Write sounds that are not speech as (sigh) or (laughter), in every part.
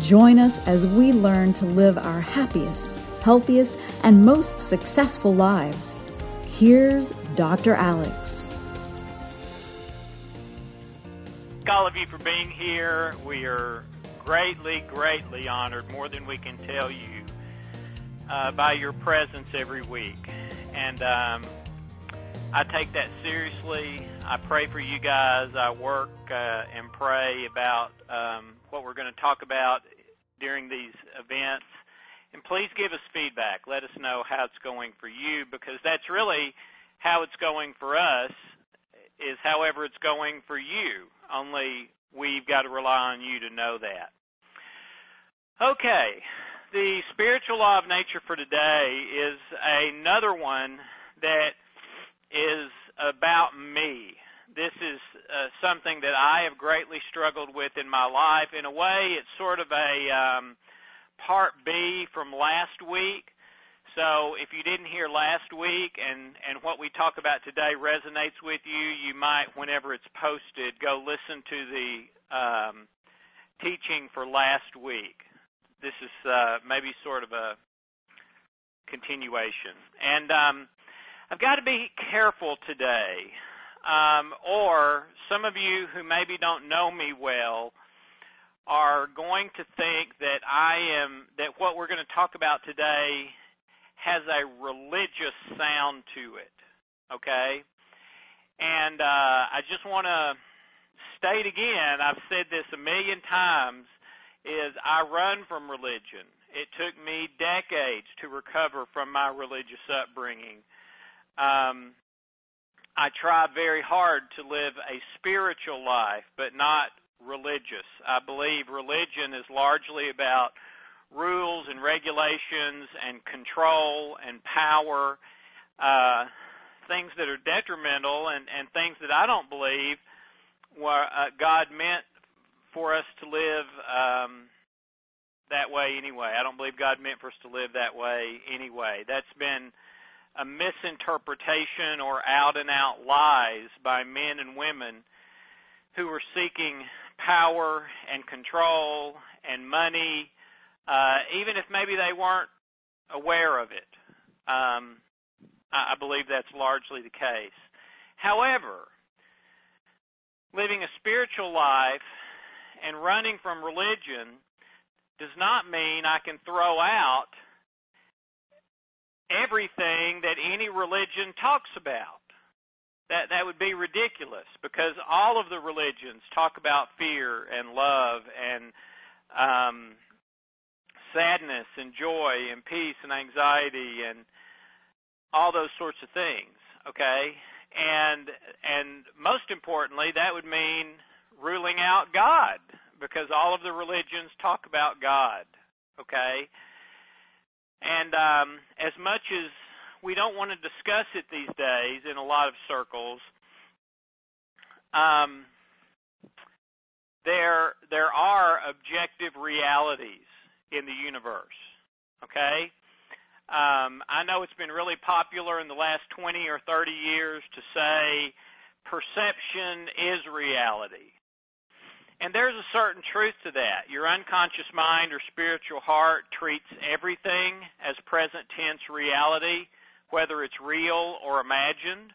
Join us as we learn to live our happiest, healthiest, and most successful lives. Here's Dr. Alex. Thank all of you for being here. We are greatly, greatly honored, more than we can tell you, uh, by your presence every week. And um, I take that seriously. I pray for you guys. I work uh, and pray about um, what we're going to talk about during these events. And please give us feedback. Let us know how it's going for you because that's really how it's going for us is however it's going for you. Only we've got to rely on you to know that. Okay. The spiritual law of nature for today is another one that is about me this is uh, something that I have greatly struggled with in my life. In a way, it's sort of a um, part B from last week. So if you didn't hear last week and and what we talk about today resonates with you, you might, whenever it's posted, go listen to the um, teaching for last week. This is uh, maybe sort of a continuation, and um, I've got to be careful today um, or some of you who maybe don't know me well are going to think that I am that what we're going to talk about today has a religious sound to it. Okay? And uh, I just want to state again, I've said this a million times, is I run from religion. It took me decades to recover from my religious upbringing. Um, I try very hard to live a spiritual life, but not religious. I believe religion is largely about rules and regulations and control and power, uh, things that are detrimental and, and things that I don't believe were, uh, God meant for us to live um, that way anyway. I don't believe God meant for us to live that way anyway. That's been a misinterpretation or out and out lies by men and women who were seeking power and control and money, uh, even if maybe they weren't aware of it. Um, I, I believe that's largely the case. However, living a spiritual life and running from religion does not mean I can throw out everything that any religion talks about. That that would be ridiculous because all of the religions talk about fear and love and um, sadness and joy and peace and anxiety and all those sorts of things. Okay, and and most importantly, that would mean ruling out God because all of the religions talk about God. Okay and um, as much as we don't want to discuss it these days in a lot of circles, um, there there are objective realities in the universe. Okay, um, I know it's been really popular in the last 20 or 30 years to say perception is reality. And there's a certain truth to that. Your unconscious mind or spiritual heart treats everything as present tense reality, whether it's real or imagined.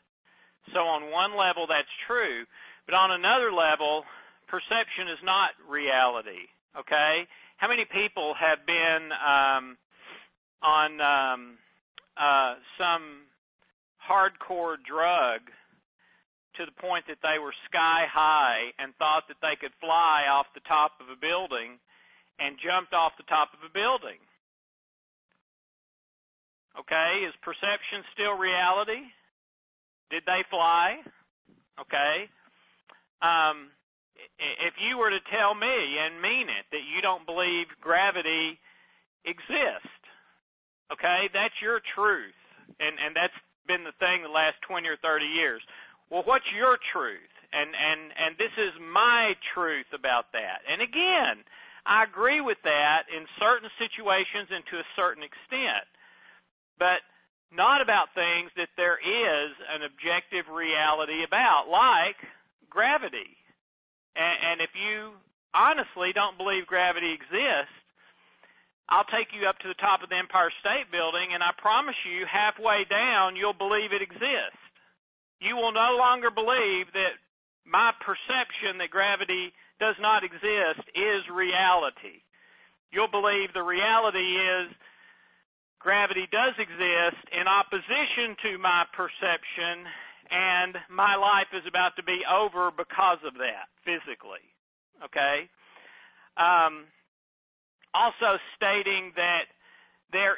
So, on one level, that's true. But on another level, perception is not reality. Okay? How many people have been um, on um, uh, some hardcore drug to the point that they were sky high and thought that they could fly off the top of a building and jumped off the top of a building. Okay, is perception still reality? Did they fly? Okay. Um, if you were to tell me and mean it that you don't believe gravity exists, Okay? That's your truth. And and that's been the thing the last 20 or 30 years. Well, what's your truth? And and and this is my truth about that. And again, I agree with that in certain situations and to a certain extent. But not about things that there is an objective reality about, like gravity. And, and if you honestly don't believe gravity exists, I'll take you up to the top of the Empire State Building, and I promise you, halfway down, you'll believe it exists. You will no longer believe that my perception that gravity does not exist is reality. You'll believe the reality is gravity does exist in opposition to my perception, and my life is about to be over because of that, physically. Okay? Um, also stating that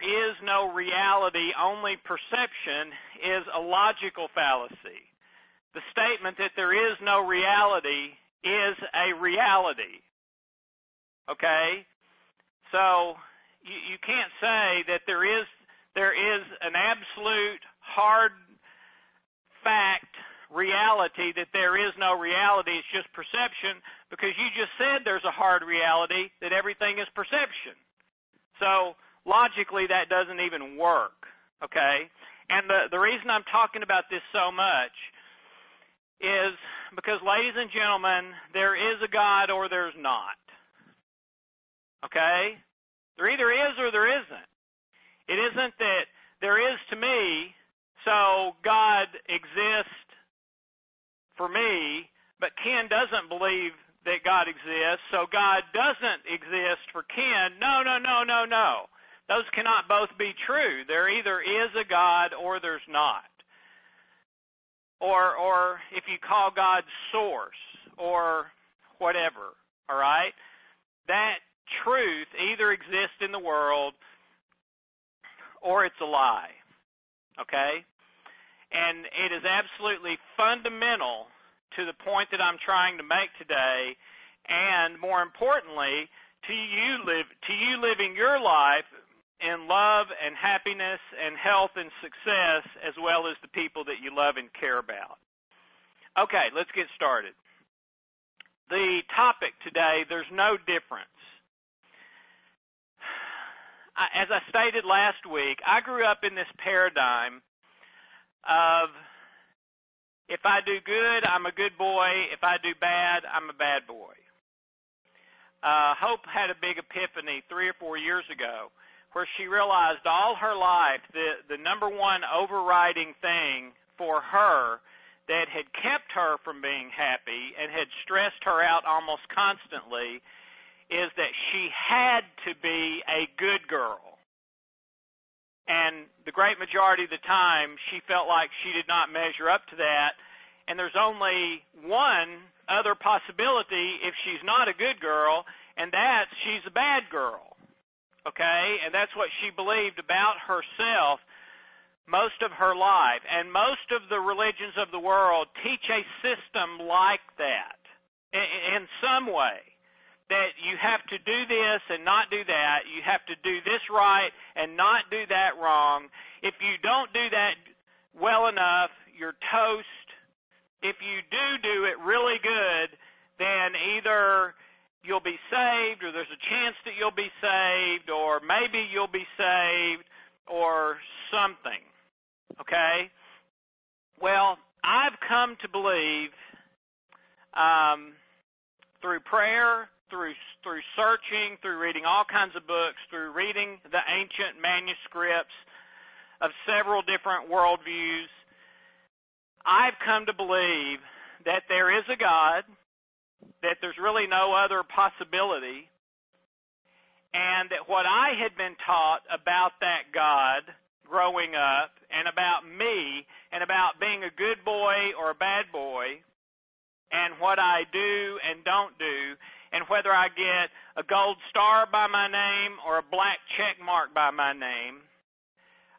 is no reality, only perception, is a logical fallacy. The statement that there is no reality is a reality. Okay? So you, you can't say that there is there is an absolute hard fact reality that there is no reality, it's just perception, because you just said there's a hard reality that everything is perception. So logically that doesn't even work. Okay? And the the reason I'm talking about this so much is because ladies and gentlemen, there is a God or there's not. Okay? There either is or there isn't. It isn't that there is to me, so God exists for me, but Ken doesn't believe that God exists, so God doesn't exist for Ken. No, no, no, no, no. Those cannot both be true. There either is a God or there's not. Or or if you call God source or whatever, all right? That truth either exists in the world or it's a lie. Okay? And it is absolutely fundamental to the point that I'm trying to make today, and more importantly, to you live to you living your life in love and happiness and health and success as well as the people that you love and care about. Okay, let's get started. The topic today, there's no difference. As I stated last week, I grew up in this paradigm of if I do good, I'm a good boy. If I do bad, I'm a bad boy. Uh, Hope had a big epiphany three or four years ago where she realized all her life the, the number one overriding thing for her that had kept her from being happy and had stressed her out almost constantly is that she had to be a good girl. And the great majority of the time, she felt like she did not measure up to that. And there's only one other possibility if she's not a good girl, and that's she's a bad girl. Okay? And that's what she believed about herself most of her life. And most of the religions of the world teach a system like that in, some way that you have to do this and not do that. You have to do this right and not do that wrong. If you don't do that well enough, you're toast. If you do do it really good, then either you'll be saved or there's a chance that you'll be saved or maybe you'll be saved or something. Okay? Well, I've come to believe um, through prayer through through searching, through reading all kinds of books, through reading the ancient manuscripts of several different worldviews, I've come to believe that there is a God, that there's really no other possibility, and that what I had been taught about that God growing up and about me and about being a good boy or a bad boy and what I do and don't do and whether I get a gold star by my name or a black check mark by my name,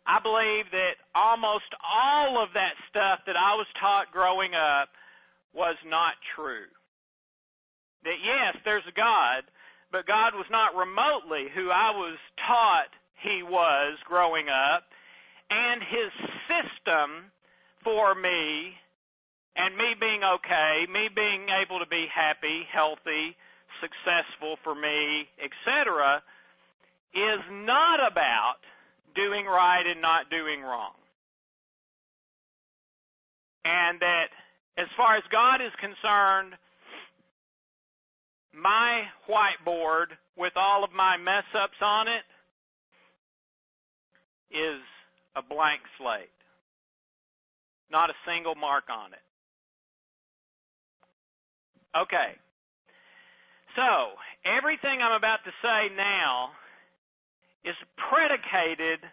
I believe that almost all of that stuff that I was taught growing up was not true. That yes, there's a God, but God was not remotely who I was taught He was growing up. And His system for me and me being okay, me being able to be happy, healthy, successful for me, etc., is not about doing right and not doing wrong. And that as far as God is concerned, my whiteboard with all of my mess ups on it is a blank slate. Not a single mark on it. Okay. So, everything I'm about to say now is predicated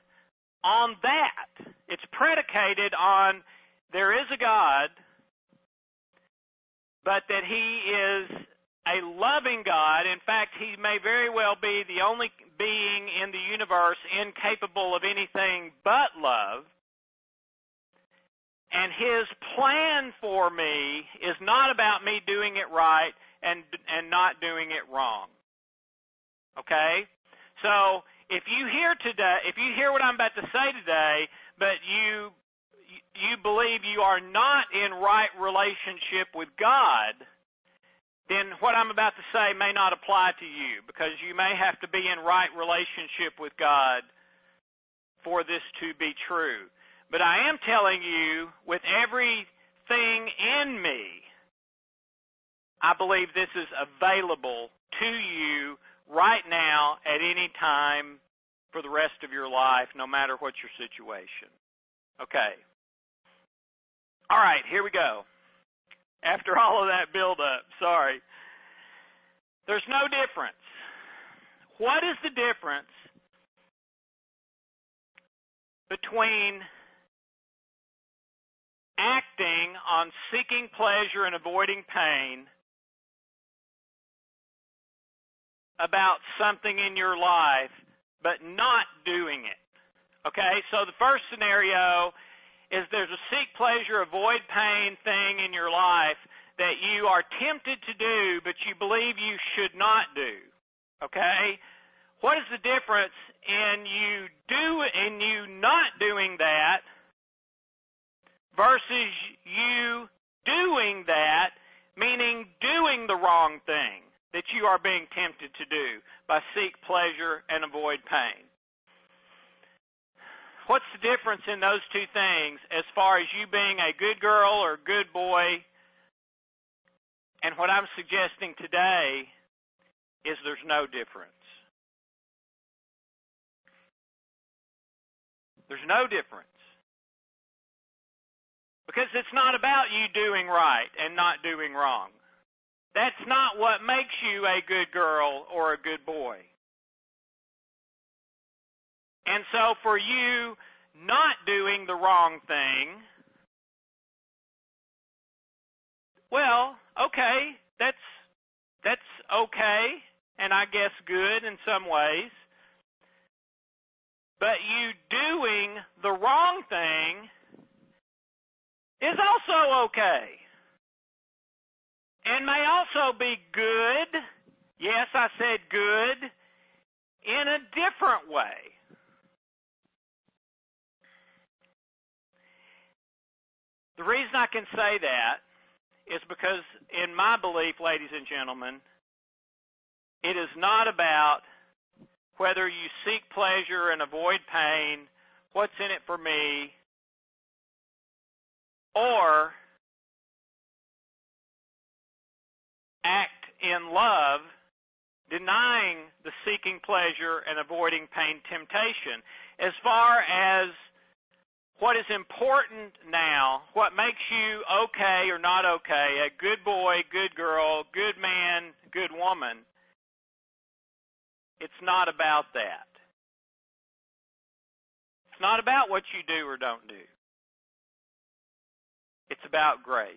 on that. It's predicated on there is a God, but that He is a loving God. In fact, He may very well be the only being in the universe incapable of anything but love. And His plan for me is not about me doing it right and and not doing it wrong. Okay? So, if you hear today, if you hear what I'm about to say today, but you you believe you are not in right relationship with God, then what I'm about to say may not apply to you because you may have to be in right relationship with God for this to be true. But I am telling you, with everything in me, I believe this is available to you right now at any time for the rest of your life, no matter what your situation. Okay. All right, here we go. After all of that build up, sorry. There's no difference. What is the difference between acting on seeking pleasure and avoiding pain about something in your life, but not doing it. Okay, so the first scenario is there's a seek pleasure, avoid pain thing in your life that you are tempted to do, but you believe you should not do. Okay? What is the difference in you do in you not doing that versus you doing that, meaning doing the wrong thing? that you are being tempted to do by seek pleasure and avoid pain. What's the difference in those two things as far as you being a good girl or a good boy? And what I'm suggesting today is there's no difference. There's no difference. Because it's not about you doing right and not doing wrong. That's not what makes you a good girl or a good boy. And so for you not doing the wrong thing, well, okay, that's that's okay and I guess good in some ways. But you doing the wrong thing is also okay and may also be good. Yes, I said good in a different way. The reason I can say that is because, in my belief, ladies and gentlemen, it is not about whether you seek pleasure and avoid pain, what's in it for me, or act in love, denying the seeking pleasure and avoiding pain temptation. As far as what is important now, what makes you okay or not okay, a good boy, good girl, good man, good woman, it's not about that. It's not about what you do or don't do. It's about grace.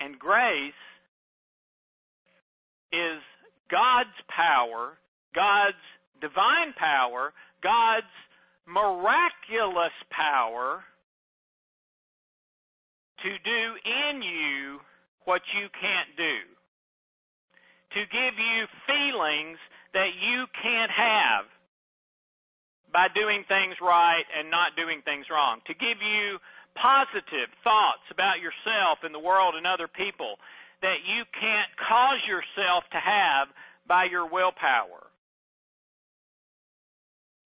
And grace is God's power, God's divine power, God's miraculous power to do in you what you can't do. to give you feelings that you can't have by doing things right and not doing things wrong, to give you positive thoughts about yourself and the world and other people that you can't cause yourself to have by your willpower.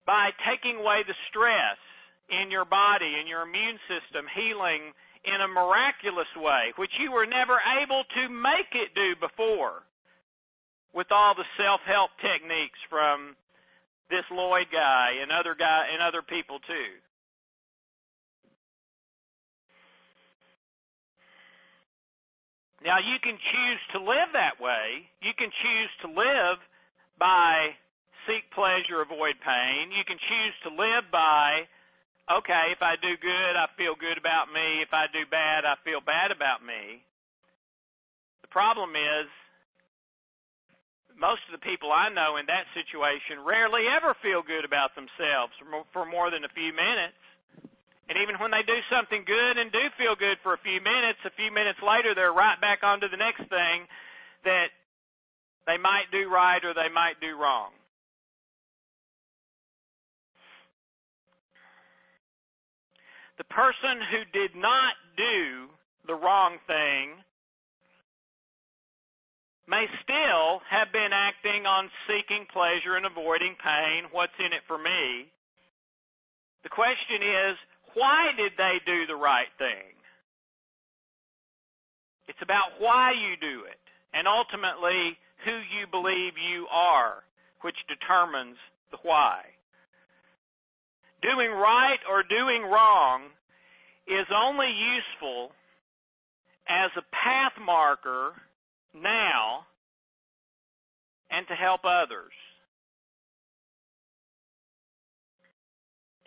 By taking away the stress in your body and your immune system, healing in a miraculous way, which you were never able to make it do before with all the self-help techniques from this Lloyd guy and other guy and other people too. Now you can choose to live that way. You can choose to live by seek pleasure, avoid pain. You can choose to live by okay, if I do good, I feel good about me. If I do bad, I feel bad about me. The problem is most of the people I know in that situation rarely ever feel good about themselves for more than a few minutes. And even when they do something good and do feel good for a few minutes, a few minutes later they're right back onto the next thing that they might do right or they might do wrong. The person who did not do the wrong thing may still have been acting on seeking pleasure and avoiding pain. What's in it for me? The question is, why did they do the right thing? It's about why you do it, and ultimately who you believe you are, which determines the why. Doing right or doing wrong is only useful as a path marker now and to help others.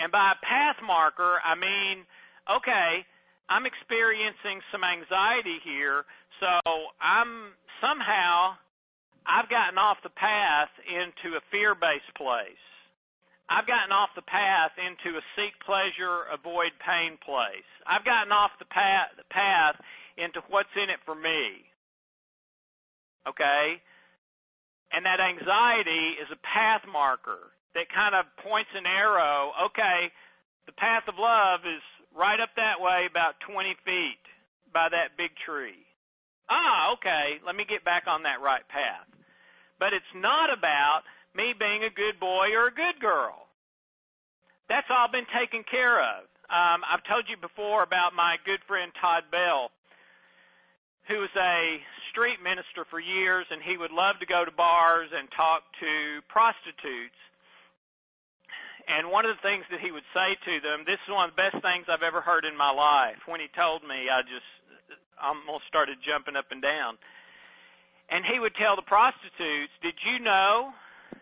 And by a path marker, I mean, okay, I'm experiencing some anxiety here, so I'm somehow I've gotten off the path into a fear-based place. I've gotten off the path into a seek pleasure, avoid pain place. I've gotten off the path, the path into what's in it for me. Okay? And that anxiety is a path marker that kind of points an arrow. Okay, the path of love is right up that way, about 20 feet by that big tree. Ah, okay, let me get back on that right path. But it's not about me being a good boy or a good girl. That's all been taken care of. Um, I've told you before about my good friend Todd Bell, who was a street minister for years, and he would love to go to bars and talk to prostitutes and one of the things that he would say to them, this is one of the best things I've ever heard in my life. When he told me, I just almost started jumping up and down. And he would tell the prostitutes, Did you know?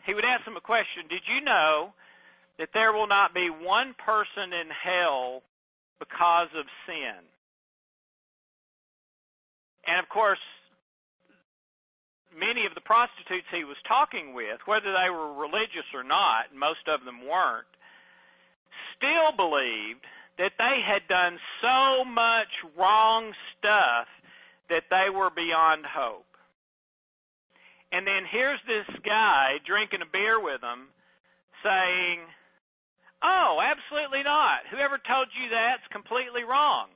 He would ask them a question Did you know that there will not be one person in hell because of sin? And of course, many of the prostitutes he was talking with, whether they were religious or not, most of them weren't, still believed that they had done so much wrong stuff that they were beyond hope. And then here's this guy drinking a beer with them saying, Oh, absolutely not. Whoever told you that's completely wrong.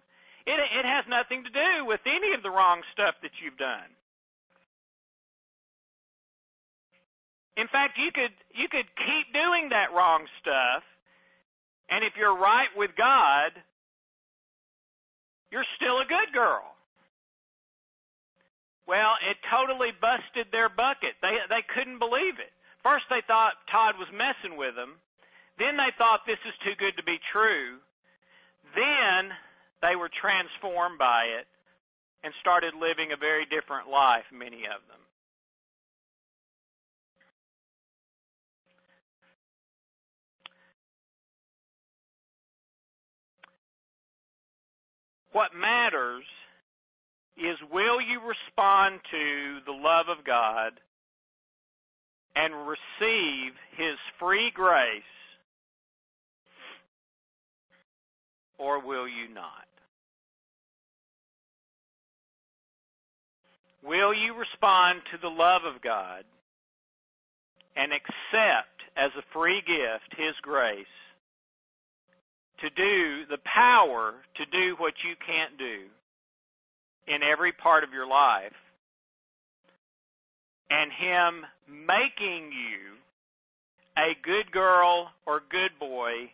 It, it has nothing to do with any of the wrong stuff that you've done. In fact, you could you could keep doing that wrong stuff, and if you're right with God, you're still a good girl. Well, it totally busted their bucket. They they couldn't believe it. First they thought Todd was messing with them. Then they thought this is too good to be true. Then they were transformed by it and started living a very different life, many of them. What matters is will you respond to the love of God and receive His free grace, or will you not? Will you respond to the love of God and accept as a free gift His grace to do the power to do what you can't do in every part of your life, and Him making you a good girl or good boy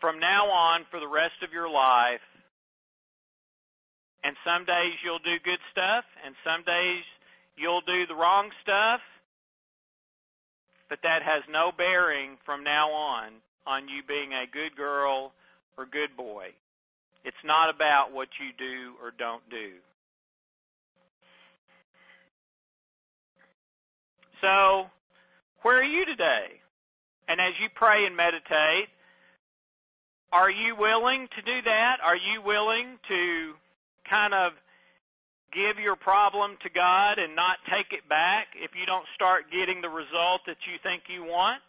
from now on for the rest of your life. And some days you'll do good stuff, and some days you'll do the wrong stuff, but that has no bearing from now on on you being a good girl or good boy. It's not about what you do or don't do. So, where are you today? And as you pray and meditate, are you willing to do that? Are you willing to kind of give your problem to God and not take it back if you don't start getting the result that you think you want?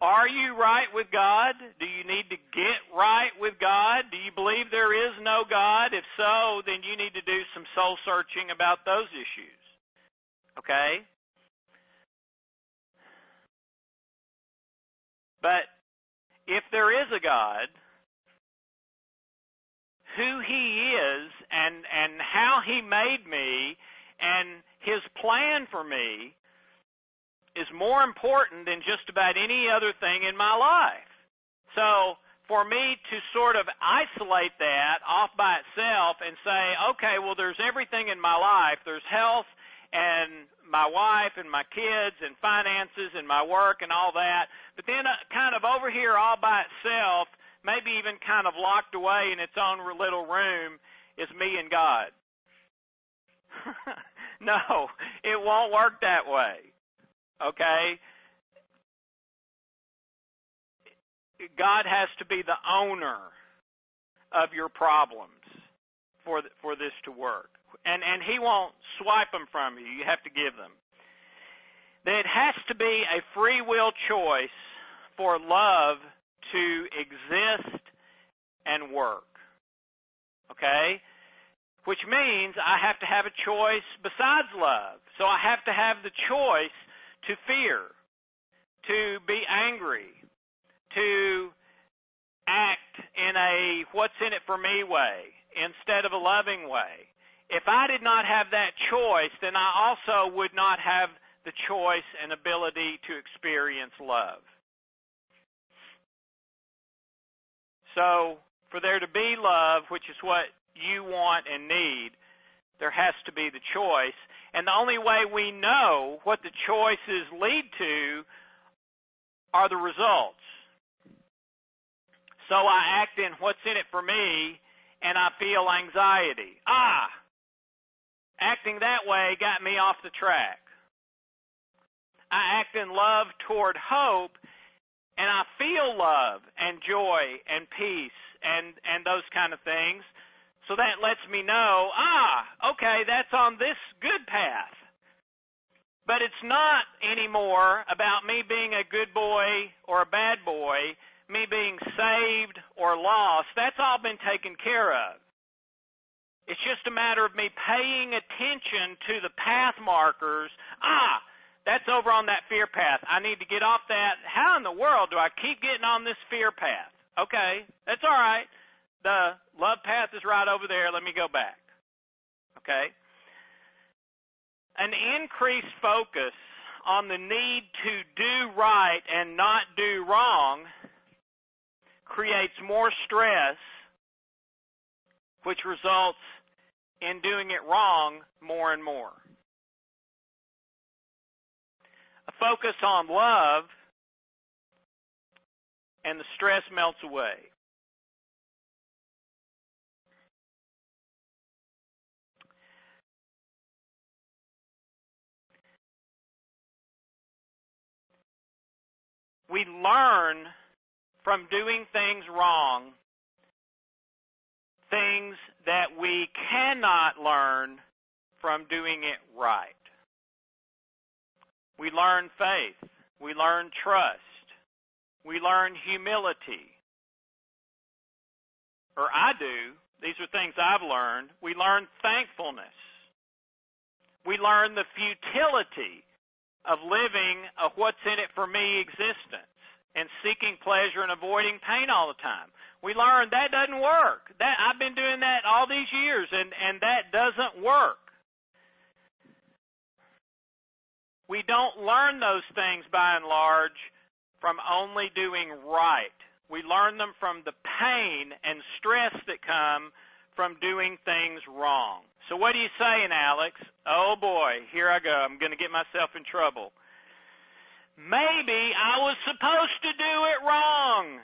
Are you right with God? Do you need to get right with God? Do you believe there is no God? If so, then you need to do some soul searching about those issues. Okay? But if there is a God, who he is and and how he made me and his plan for me is more important than just about any other thing in my life. So for me to sort of isolate that off by itself and say, okay, well, there's everything in my life. There's health and my wife and my kids and finances and my work and all that. But then, uh, kind of over here, all by itself, maybe even kind of locked away in its own little room, is me and God. (laughs) no, it won't work that way. Okay? God has to be the owner of your problems for for this to work and and he won't swipe them from you. You have to give them. That it has to be a free will choice for love to exist and work. Okay? Which means I have to have a choice besides love. So I have to have the choice to fear, to be angry, to act in a what's in it for me way instead of a loving way if I did not have that choice, then I also would not have the choice and ability to experience love. So, for there to be love, which is what you want and need, there has to be the choice. And the only way we know what the choices lead to are the results. So I act in what's in it for me, and I feel anxiety. Ah, Acting that way got me off the track. I act in love toward hope, and I feel love and joy and peace and and those kind of things. So that lets me know, ah, okay, that's on this good path. But it's not anymore about me being a good boy or a bad boy, me being saved or lost. That's all been taken care of. It's just a matter of me paying attention to the path markers. Ah, that's over on that fear path. I need to get off that. How in the world do I keep getting on this fear path? Okay, that's all right. The love path is right over there. Let me go back. Okay? An increased focus on the need to do right and not do wrong creates more stress, which results in doing it wrong more and more. A focus on love and the stress melts away. We learn from doing things wrong things that we cannot learn from doing it right. We learn faith. We learn trust. We learn humility. Or I do. These are things I've learned. We learn thankfulness. We learn the futility of living a what's in it for me existence and seeking pleasure and avoiding pain all the time. We learn that doesn't work. That I've been doing that all these years and and that doesn't work. We don't learn those things by and large from only doing right. We learn them from the pain and stress that come from doing things wrong. So what are you saying, Alex? Oh boy, here I go. I'm going to get myself in trouble. Maybe I was supposed to do it wrong.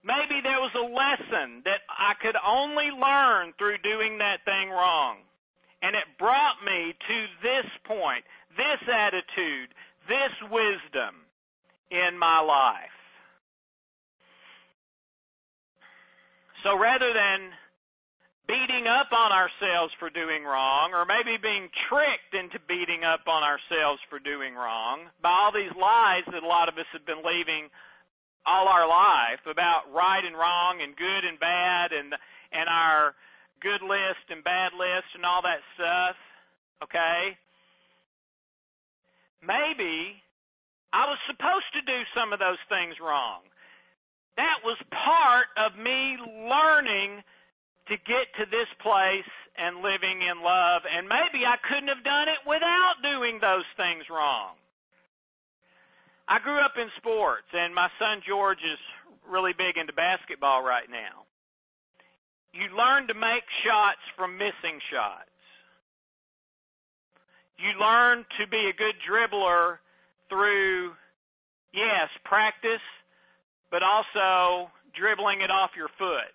Maybe there was a lesson that I could only learn through doing that thing wrong. And it brought me to this point, this attitude, this wisdom in my life. So rather than beating up on ourselves for doing wrong, or maybe being tricked into beating up on ourselves for doing wrong by all these lies that a lot of us have been believing all our life about right and wrong and good and bad and and our good list and bad list and all that stuff, okay? Maybe I was supposed to do some of those things wrong. That was part of me learning to get to this place and living in love, and maybe I couldn't have done it without doing those things wrong. I grew up in sports, and my son George is really big into basketball right now you learn to make shots from missing shots. You learn to be a good dribbler through, yes, practice, but also dribbling it off your foot.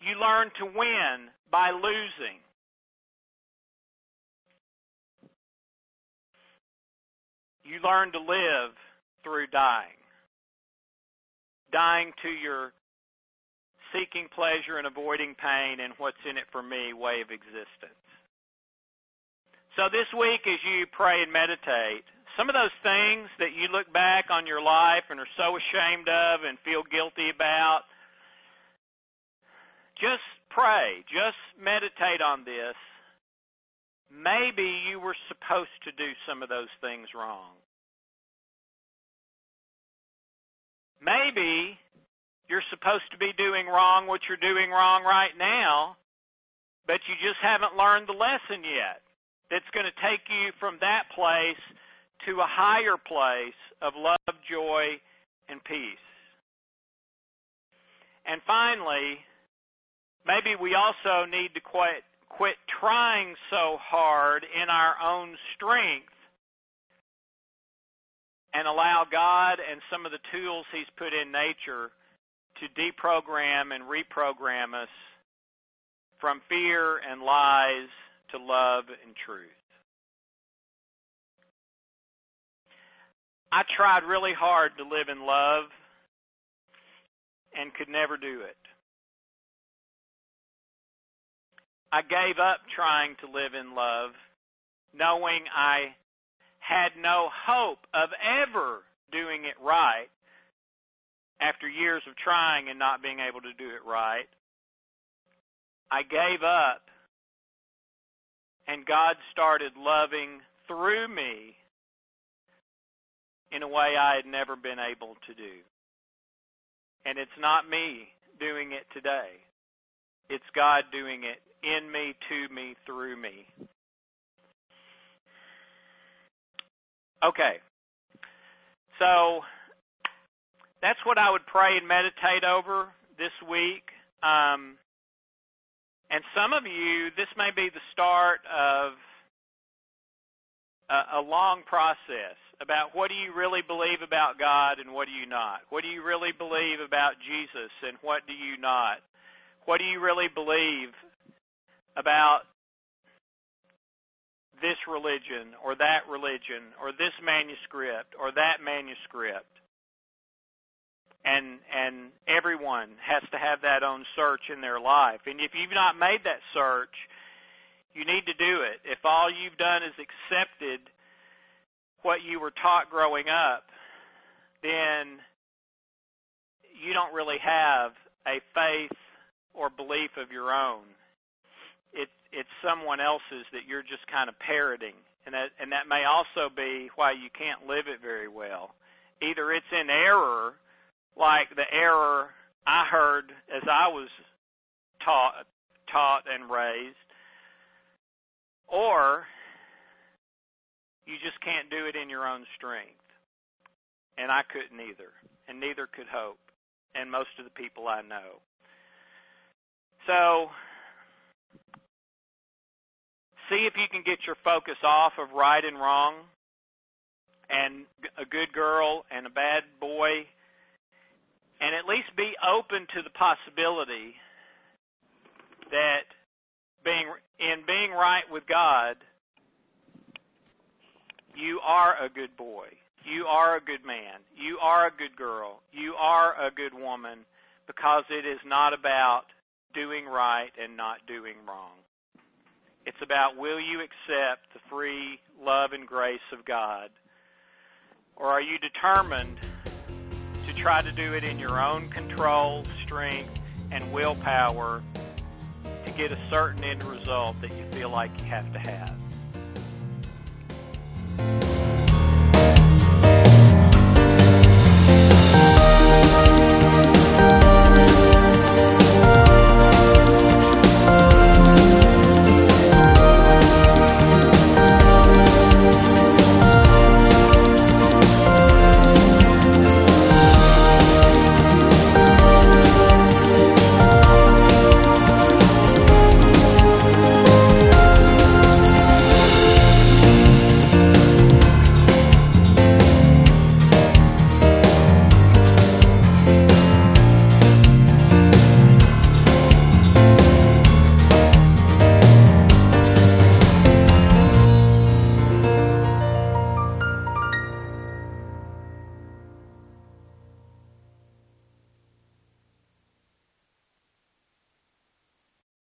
You learn to win by losing. You learn to live through dying dying to your seeking pleasure and avoiding pain and what's in it for me way of existence. So this week, as you pray and meditate, some of those things that you look back on your life and are so ashamed of and feel guilty about, just pray, just meditate on this. Maybe you were supposed to do some of those things wrong. Maybe you're supposed to be doing wrong what you're doing wrong right now, but you just haven't learned the lesson yet. That's going to take you from that place to a higher place of love, joy, and peace. And finally, maybe we also need to quit quit trying so hard in our own strength and allow God and some of the tools He's put in nature to deprogram and reprogram us from fear and lies to love and truth. I tried really hard to live in love and could never do it. I gave up trying to live in love, knowing I had no hope of ever doing it right after years of trying and not being able to do it right. I gave up, and God started loving through me in a way I had never been able to do. And it's not me doing it today. It's God doing it in me, to me, through me. Okay. So that's what I would pray and meditate over this week. Um, and some of you, this may be the start of a, a long process about what do you really believe about God and what do you not? What do you really believe about Jesus and what do you not? What do you really believe about this religion or that religion or this manuscript or that manuscript. And and everyone has to have that own search in their life. And if you've not made that search, you need to do it. If all you've done is accepted what you were taught growing up, then you don't really have a faith or belief of your own. It, it's someone else's that you're just kind of parroting, and that and that may also be why you can't live it very well. Either it's in error, like the error I heard as I was taught taught and raised, or you just can't do it in your own strength. And I couldn't either, and neither could Hope, and most of the people I know. So, see if you can get your focus off of right and wrong and a good girl and a bad boy and at least be open to the possibility that being in being right with God you are a good boy. You are a good man. You are a good girl. You are a good woman because it is not about doing right and not doing wrong it's about will you accept the free love and grace of God? Or are you determined to try to do it in your own control, strength, and willpower to get a certain end result that you feel like you have to have?